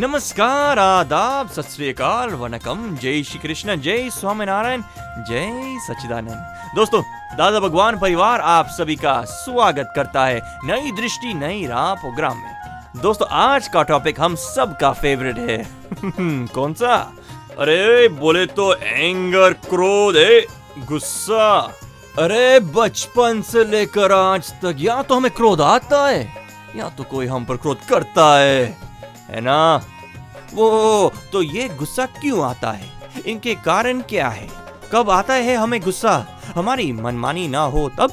नमस्कार, आदाब, सत वनकम। जय श्री कृष्ण, जय स्वामीनारायण, जय सचिदानंद दोस्तों, दादा भगवान परिवार आप सभी का स्वागत करता है नई दृष्टि, नई राह प्रोग्राम में। दोस्तों, आज का टॉपिक हम सब का फेवरेट है। कौन सा? अरे, बोले तो एंगर क्रोध है गुस्सा। अरे, बचपन से लेकर आज तक या तो हमें क्रोध आता है, या तो कोई हम पर क्रोध करता है। है ना? वो तो ये गुस्सा क्यों आता है? इनके कारण क्या है? कब आता है हमें गुस्सा? हमारी मनमानी ना हो तब?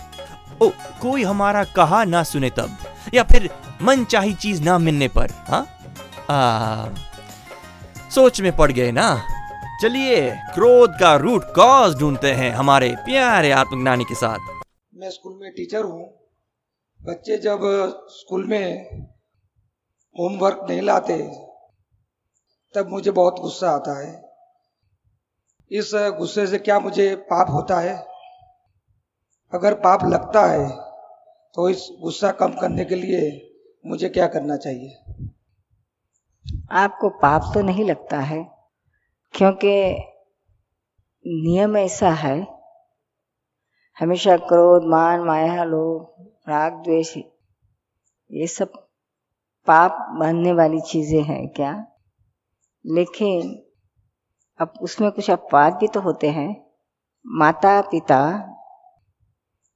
ओ, कोई हमारा कहा ना सुने तब? या फिर मन चाही चीज़ ना मिलने पर हाँ? सोच में पड़ गए ना? चलिए, क्रोध का रूट कॉज ढूंढते हैं हमारे प्यारे आत्मज्ञानी के साथ। मैं स्कूल में टीचर हूँ। बच्चे जब स्कूल में होमवर्क नहीं लाते। तब मुझे बहुत गुस्सा आता है। इस गुस्से से क्या मुझे पाप होता है? अगर पाप लगता है तो इस गुस्सा कम करने के लिए मुझे क्या करना चाहिए? आपको पाप तो नहीं लगता है, क्योंकि नियम ऐसा है, हमेशा क्रोध, मान, माया, लोभ, राग, द्वेष, ये सब पाप बनने वाली चीज़ें हैं क्या? लेकिन अब उसमें कुछ अपवाद भी तो होते हैं। माता पिता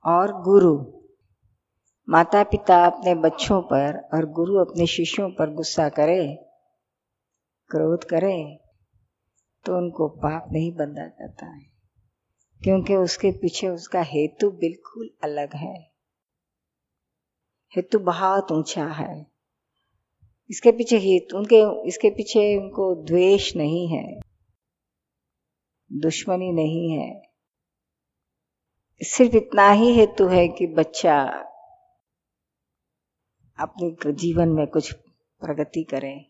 और गुरु। माता पिता अपने बच्चों पर और गुरु अपने शिष्यों पर गुस्सा करे, क्रोध करे तो उनको पाप नहीं बंधा जाता है। क्योंकि उसके पीछे उसका हेतु बिल्कुल अलग है। हेतु बहुत ऊँचा है। इसके पीछे हित, उनके, इसके पीछे उनको द्वेष नहीं है, दुश्मनी नहीं है। सिर्फ़ इतना ही हेतु है कि बच्चा अपने जीवन में कुछ प्रगति करे,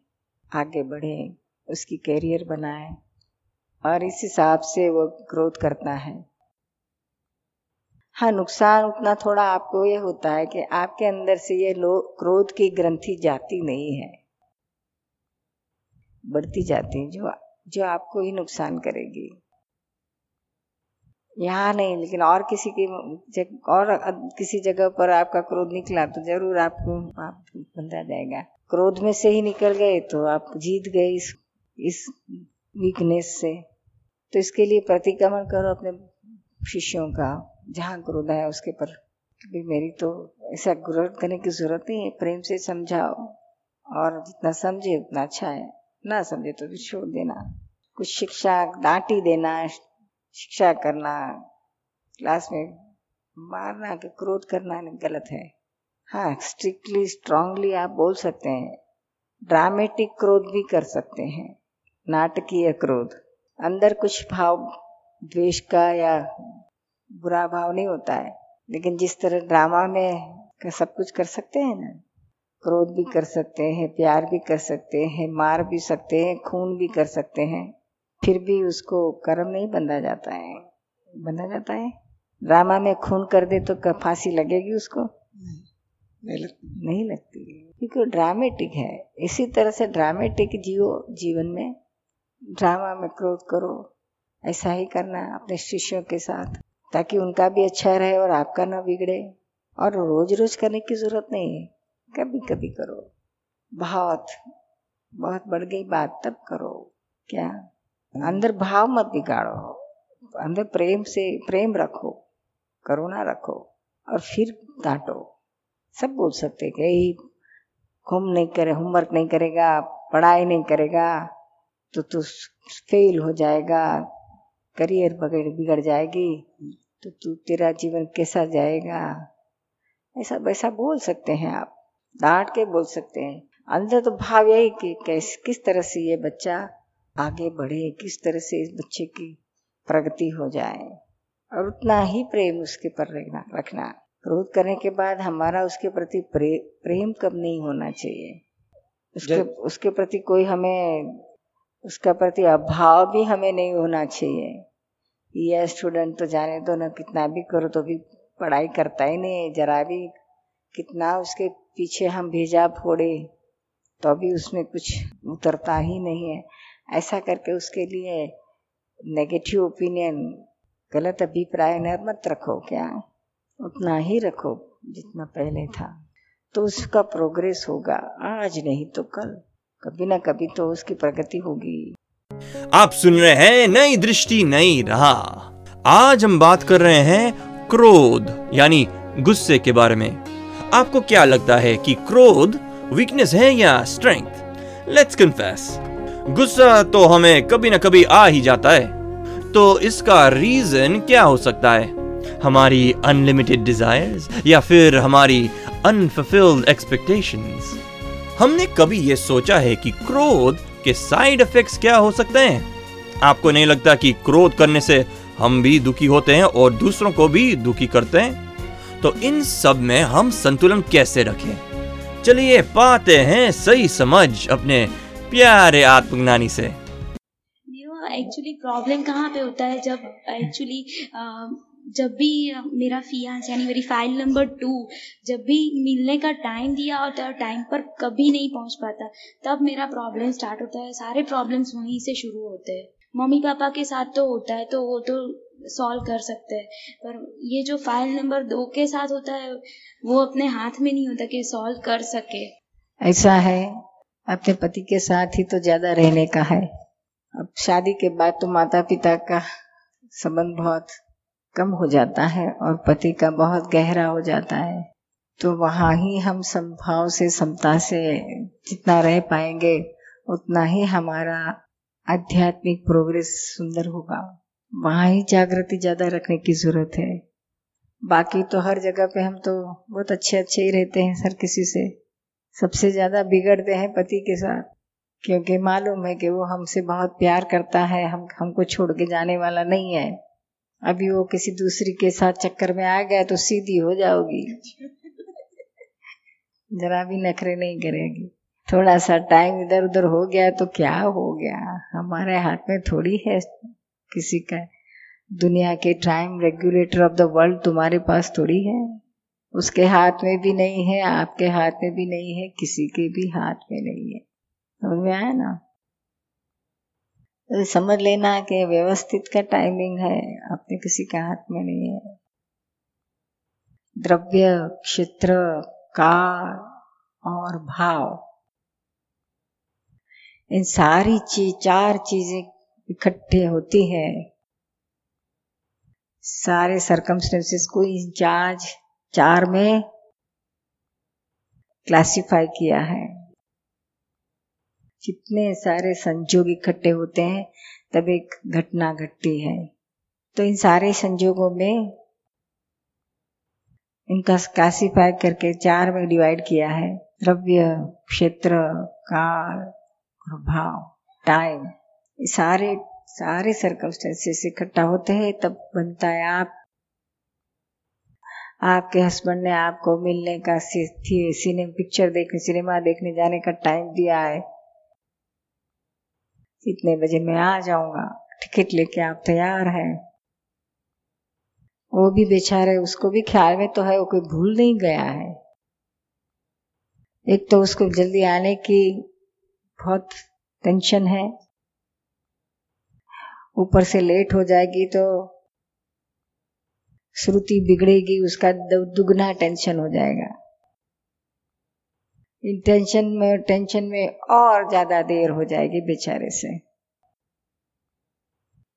आगे बढ़े, उसकी कैरियर बनाए, और इस हिसाब से वो ग्रोथ करता है। हाँ नुकसान उतना थोड़ा आपको ये होता है कि आपके अंदर से ये लो क्रोध की ग्रंथि जाती नहीं है। बढ़ती जाती है जो जो आपको ही नुकसान करेगी। यहाँ नहीं लेकिन और किसी की जग, और किसी जगह पर आपका क्रोध निकला तो ज़रूर आपको आप बंधा जाएगा। क्रोध में से ही निकल गए तो आप जीत गए इस इस वीकनेस से। तो इसके लिए प्रतिक्रमण करो अपने शिष्यों का। जहाँ क्रोध है, उसके पर भी मेरी तो ऐसा ग्रोथ करने की ज़रूरत नहीं है, प्रेम से समझाओ। और जितना समझे, उतना अच्छा है। ना समझे तो भी छोड़ देना। कुछ शिक्षा डांटी देना, शिक्षा करना क्लास में मारना, के क्रोध करना गलत है। हाँ स्ट्रिक्टली स्ट्रांगली आप बोल सकते हैं। ड्रामेटिक क्रोध भी कर सकते हैं। नाटकीय क्रोध। अंदर कुछ भाव, द्वेष का या बुरा भाव नहीं होता है। लेकिन जिस तरह ड्रामा में सब कुछ कर सकते हैं ना क्रोध भी कर सकते हैं प्यार भी कर सकते हैं मार भी सकते हैं खून भी कर सकते हैं फिर भी उसको कर्म नहीं बंधा जाता है। बंधा जाता है? ड्रामा में खून कर दे तो फांसी लगेगी उसको? नहीं लगती। नहीं लगती। क्योंकि ड्रामेटिक है। इसी तरह से ड्रामेटिक जियो जीवन में ड्रामा में क्रोध करो ऐसा ही करना अपने शिष्यों के साथ। ताकि उनका भी अच्छा रहे और आपका ना बिगड़े। और रोज रोज करने की ज़रूरत नहीं है। कभी कभी करो। बहुत बहुत बढ़ गई बात, तब करो। क्या? अंदर भाव मत बिगाड़ो। अंदर प्रेम से, प्रेम रखो। करुणा रखो। और फिर डांटो। सब बोल सकते कि होम नहीं करे होमवर्क नहीं करेगा, पढ़ाई नहीं करेगा तो तू फेल हो जाएगा। करियर बगड़ बिगड़ जाएगी तो तू तेरा जीवन कैसा जाएगा? ऐसा वैसा बोल सकते हैं आप डांट के बोल सकते हैं। अंदर तो भाव यही कि कैस किस तरह से ये बच्चा आगे बढ़े किस तरह से इस बच्चे की प्रगति हो जाए। और उतना ही प्रेम उसके पर रखना रखना। क्रोध करने के बाद हमारा उसके प्रति प्रे, प्रेम कब नहीं होना चाहिए। उसके उसके प्रति कोई हमें उसका प्रति अभाव भी हमें नहीं होना चाहिए। ये स्टूडेंट तो जाने दो ना, कितना भी करो तो भी पढ़ाई करता ही नहीं जरा भी कितना उसके पीछे हम भेजा फोड़े तो भी उसमें कुछ उतरता ही नहीं है। ऐसा करके उसके लिए नेगेटिव ओपिनियन गलत अभिप्राय न मत रखो क्या? उतना ही रखो जितना पहले था। तो उसका प्रोग्रेस होगा। आज नहीं तो कल। कभी ना कभी तो उसकी प्रगति होगी। आप सुन रहे हैं नई दृष्टि, नई राह। आज हम बात कर रहे हैं क्रोध, यानी गुस्से के बारे में। आपको क्या लगता है कि क्रोध वीकनेस है या स्ट्रेंथ लेट्स कन्फेस गुस्सा तो हमें कभी ना कभी आ ही जाता है। तो इसका रीजन क्या हो सकता है? हमारी अनलिमिटेड डिजायर्स या फिर हमारी अनफुलफिल्ड एक्सपेक्टेशंस हमने कभी ये सोचा है कि क्रोध के साइड इफेक्ट्स क्या हो सकते हैं? आपको नहीं लगता कि क्रोध करने से हम भी दुखी होते हैं और दूसरों को भी दुखी करते हैं? तो इन सब में हम संतुलन कैसे रखें? चलिए पाते हैं सही समझ अपने प्यारे आत्मज्ञानी से। एक्चुअली प्रॉब्लम कहाँ पे होता है जब एक्चुअली जब भी मेरा फियांस यानी मेरी फ़ाइल नंबर टू जब भी मिलने का टाइम दिया है टाइम पर कभी नहीं पहुँच पाता, तब मेरा प्रॉब्लम स्टार्ट होता है। सारे प्रॉब्लम्स वहीं से शुरू होते हैं। मम्मी पापा के साथ तो होता है तो वो तो सॉल्व कर सकते हैं। पर ये जो फ़ाइल नंबर दो के साथ होता है, वो अपने हाथ में नहीं होता कि सॉल्व कर सके। ऐसा है। अपने पति के साथ ही तो ज़्यादा रहने का है। अब शादी के बाद तो माता पिता का संबंध बहुत कम हो जाता है और पति का बहुत गहरा हो जाता है तो वहाँ ही हम संभाव से, समता से जितना रह पाएँगे, उतना ही हमारा आध्यात्मिक प्रोग्रेस सुंदर होगा। वहाँ ही जागृति ज़्यादा रखने की ज़रूरत है। बाकी तो हर जगह पे हम तो बहुत अच्छे अच्छे ही रहते हैं सर किसी से। सबसे ज़्यादा बिगड़ते हैं पति के साथ, क्योंकि मालूम है कि वो हमसे बहुत प्यार करता है, हम, हमको छोड़ के जाने वाला नहीं है। अभी वो किसी दूसरी के साथ चक्कर में आ गया तो सीधी हो जाओगी। जरा भी नखरे नहीं करेगी। थोड़ा सा टाइम इधर उधर हो गया तो क्या हो गया? हमारे हाथ में थोड़ी है किसी का। दुनिया के time regulator of the world तुम्हारे पास थोड़ी है। उसके हाथ में भी नहीं है, आपके हाथ में भी नहीं है, किसी के भी हाथ में नहीं है। समझ में आया ना? समझ लेना कि व्यवस्थित का टाइमिंग है अपने किसी के हाथ में नहीं है। द्रव्य, क्षेत्र, काल और भाव। इन सारी चीज़ चार चीज़ें इकट्ठे होती है। सारे सरकमस्टेंसेस को इन चार्ज चार में क्लासिफाई किया है। जितने सारे संजोग इकट्ठे होते हैं, तब एक घटना घटती है। तो इन सारे संजोगों में इनका क्लासिफाई करके चार में डिवाइड किया है। द्रव्य, क्षेत्र, काल और भाव टाइम सारे सारे सर्कमस्टेंसेस इकट्ठा होते हैं, तब बनता है आप, आपके हस्बैंड ने आपको मिलने का सिने पिक्चर देखने सिनेमा देखने जाने का टाइम दिया है। इतने बजे मैं आ जाऊँगा? टिकट लेके आप तैयार हैं। वो भी बेचारे, उसको भी ख्याल में तो है, वो कोई भूल नहीं गया है। एक तो उसको जल्दी आने की बहुत टेंशन है। ऊपर से लेट हो जाएगी तो श्रुति बिगड़ेगी, उसका दुगना टेंशन हो जाएगा। इन टेंशन में टेंशन में और ज़्यादा देर हो जाएगी बेचारे से।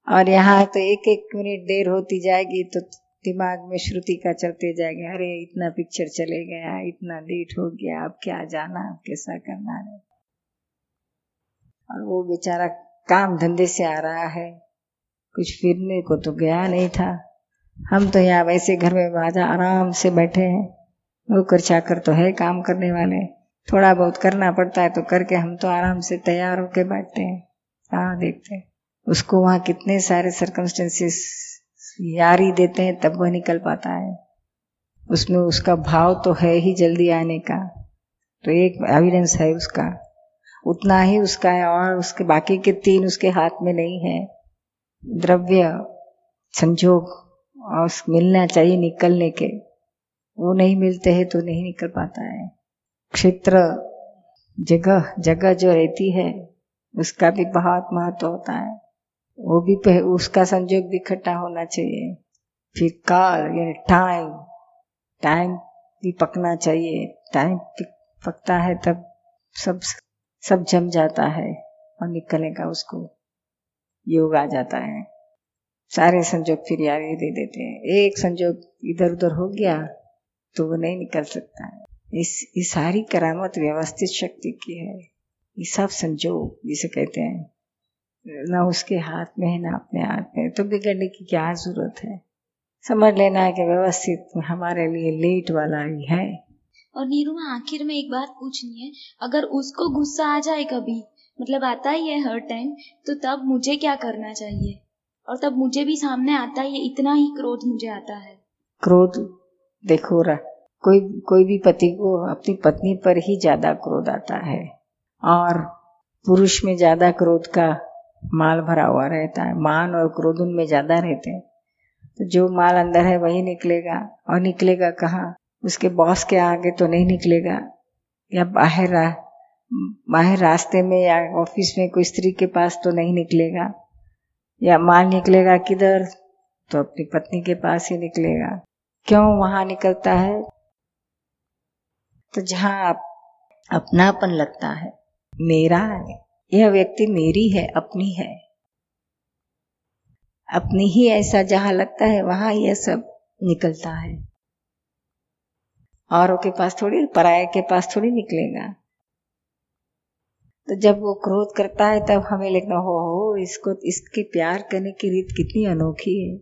और यहाँ तो एक एक मिनट देर होती जाएगी तो दिमाग में श्रुति का चलते जाएगा, अरे, इतना पिक्चर चले गया, इतना लेट हो गया, अब क्या जाना, अब कैसा करना है? और वो बेचारा काम धंधे से आ रहा है, कुछ फिरने को तो गया नहीं था। हम तो यहाँ वैसे घर में बाजा आराम से बैठे हैं नौकर चाकर तो है काम करने वाले। थोड़ा बहुत करना पड़ता है तो करके हम तो आराम से तैयार होके बैठते हैं। हाँ देखते हैं। उसको वहाँ कितने सारे सरकमस्टेंसेस यारी देते हैं, तब वह निकल पाता है। उसमें उसका भाव तो है ही जल्दी आने का। तो एक एविडेंस है उसका। उतना ही उसका है और उसके बाकी के तीन उसके हाथ में नहीं है। द्रव्य, संजोग और मिलना चाहिए निकलने के। वो नहीं मिलते हैं तो नहीं निकल पाता है। क्षेत्र जगह जगह जो रहती है उसका भी बहुत महत्व होता है। वो भी पह, उसका संजोग भी इकट्ठा होना चाहिए। फिर काल यानी टाइम टाइम भी पकना चाहिए। टाइम पकता है तब सब सब जम जाता है और निकलेगा उसको योग आ जाता है। सारे संजोग फिर यार दे देते हैं। एक संजोग इधर उधर हो गया तो वो नहीं निकल सकता है। इस ये सारी करामत व्यवस्थित शक्ति की है। ये सब संजोग जिसे कहते हैं। ना उसके हाथ में है ना अपने हाथ में तो बिगड़ने की क्या ज़रूरत है? समझ लेना है कि व्यवस्थित हमारे लिए लेट वाला ही है। और नीरू आखिर में एक बात पूछनी है। अगर उसको गुस्सा आ जाए कभी मतलब आता ही है हर टाइम तो तब मुझे क्या करना चाहिए? और तब मुझे भी सामने आता ही है इतना ही क्रोध मुझे आता है। क्रोध देखो रहा कोई कोई भी पति को अपनी पत्नी पर ही ज़्यादा क्रोध आता है। और पुरुष में ज़्यादा क्रोध का माल भरा हुआ रहता है। मान और क्रोध उनमें ज़्यादा रहते हैं। तो जो माल अंदर है वही निकलेगा। और निकलेगा कहाँ? उसके बॉस के आगे तो नहीं निकलेगा। या बाहर बाहर रास्ते में या ऑफ़िस में कोई स्त्री के पास तो नहीं निकलेगा। या माल निकलेगा किधर? तो अपनी पत्नी के पास ही निकलेगा। क्यों वहाँ निकलता है? तो जहाँ आप अपनापन लगता है, मेरा है, यह व्यक्ति मेरी है, अपनी है। अपनी ही ऐसा जहाँ लगता है, वहाँ यह सब निकलता है। औरों के पास थोड़ी, पराये के पास थोड़ी निकलेगा। तो जब वो क्रोध करता है, तब हमें लगना हो हो इसको, इसके प्यार करने की रीत कितनी अनोखी है।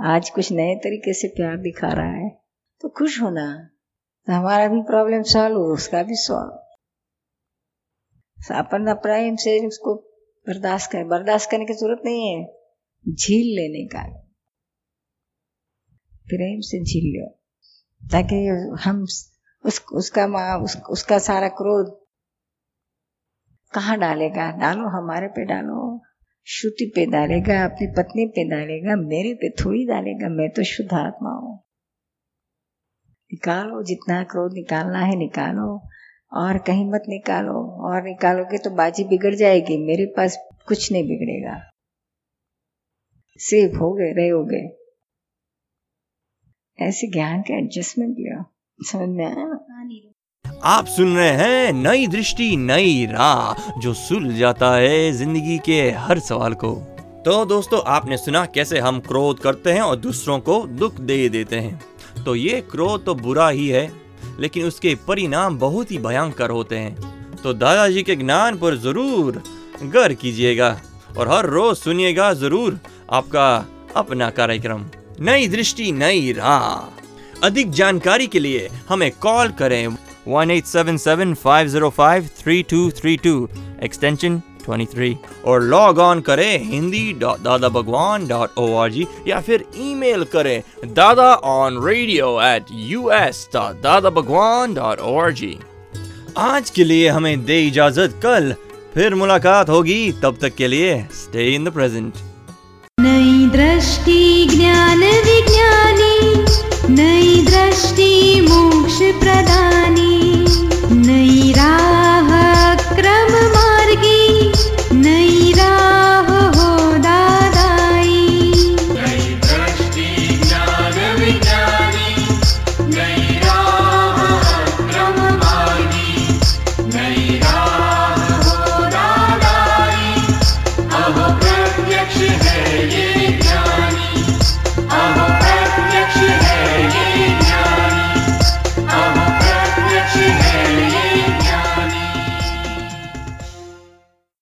आज कुछ नए तरीके से प्यार दिखा रहा है तो खुश होना। हमारा भी प्रॉब्लम सॉल्व हो उसका भी सॉल्व अपन प्रेम से उसको बर्दाश्त कर बर्दाश्त करने की ज़रूरत नहीं है झील लेने का प्रेम से झील लो ताकि हम उस उसका माँ उस, उसका सारा क्रोध कहाँ डालेगा डालो हमारे पे डालो श्रुति पे डालेगा अपनी पत्नी पे डालेगा मेरे पे थोड़ी डालेगा मैं तो शुद्ध आत्मा हूँ निकालो, जितना क्रोध निकालना है निकालो, और कहीं मत निकालो, और निकालोगे तो बाजी बिगड़ जाएगी, मेरे पास कुछ नहीं बिगड़ेगा। सेफ़ हो गए, रहे हो गए। ऐसे ज्ञान के एडजस्टमेंट लिया। समझ में आया आप सुन रहे हैं नई दृष्टि, नई राह, जो सुल जाता है ज़िंदगी के हर सवाल को। तो दोस्तों, आपने सुना कैसे हम क्रोध करते हैं और दूसरों को दुख दे देते हैं। तो ये क्रोध तो बुरा ही है, लेकिन उसके परिणाम बहुत ही भयंकर होते हैं। तो दादाजी के ज्ञान पर ज़रूर गौर कीजिएगा और हर रोज सुनिएगा ज़रूर आपका अपना कार्यक्रम। नई दृष्टि, नई राह। अधिक जानकारी के लिए हमें कॉल करें। 1877-505-3232 एक्सटेंशन 23 और लॉग ऑन करें Hindi dot Dada Bhagwan dot O R G या फिर ईमेल करें Dada on radio at U S dot Dada Bhagwan dot O R G आज के लिए हमें दे इजाज़त कल फिर मुलाकात होगी तब तक के लिए स्टे इन द प्रेजेंट नई दृष्टि ज्ञान विज्ञानी नई दृष्टि मोक्ष प्रदान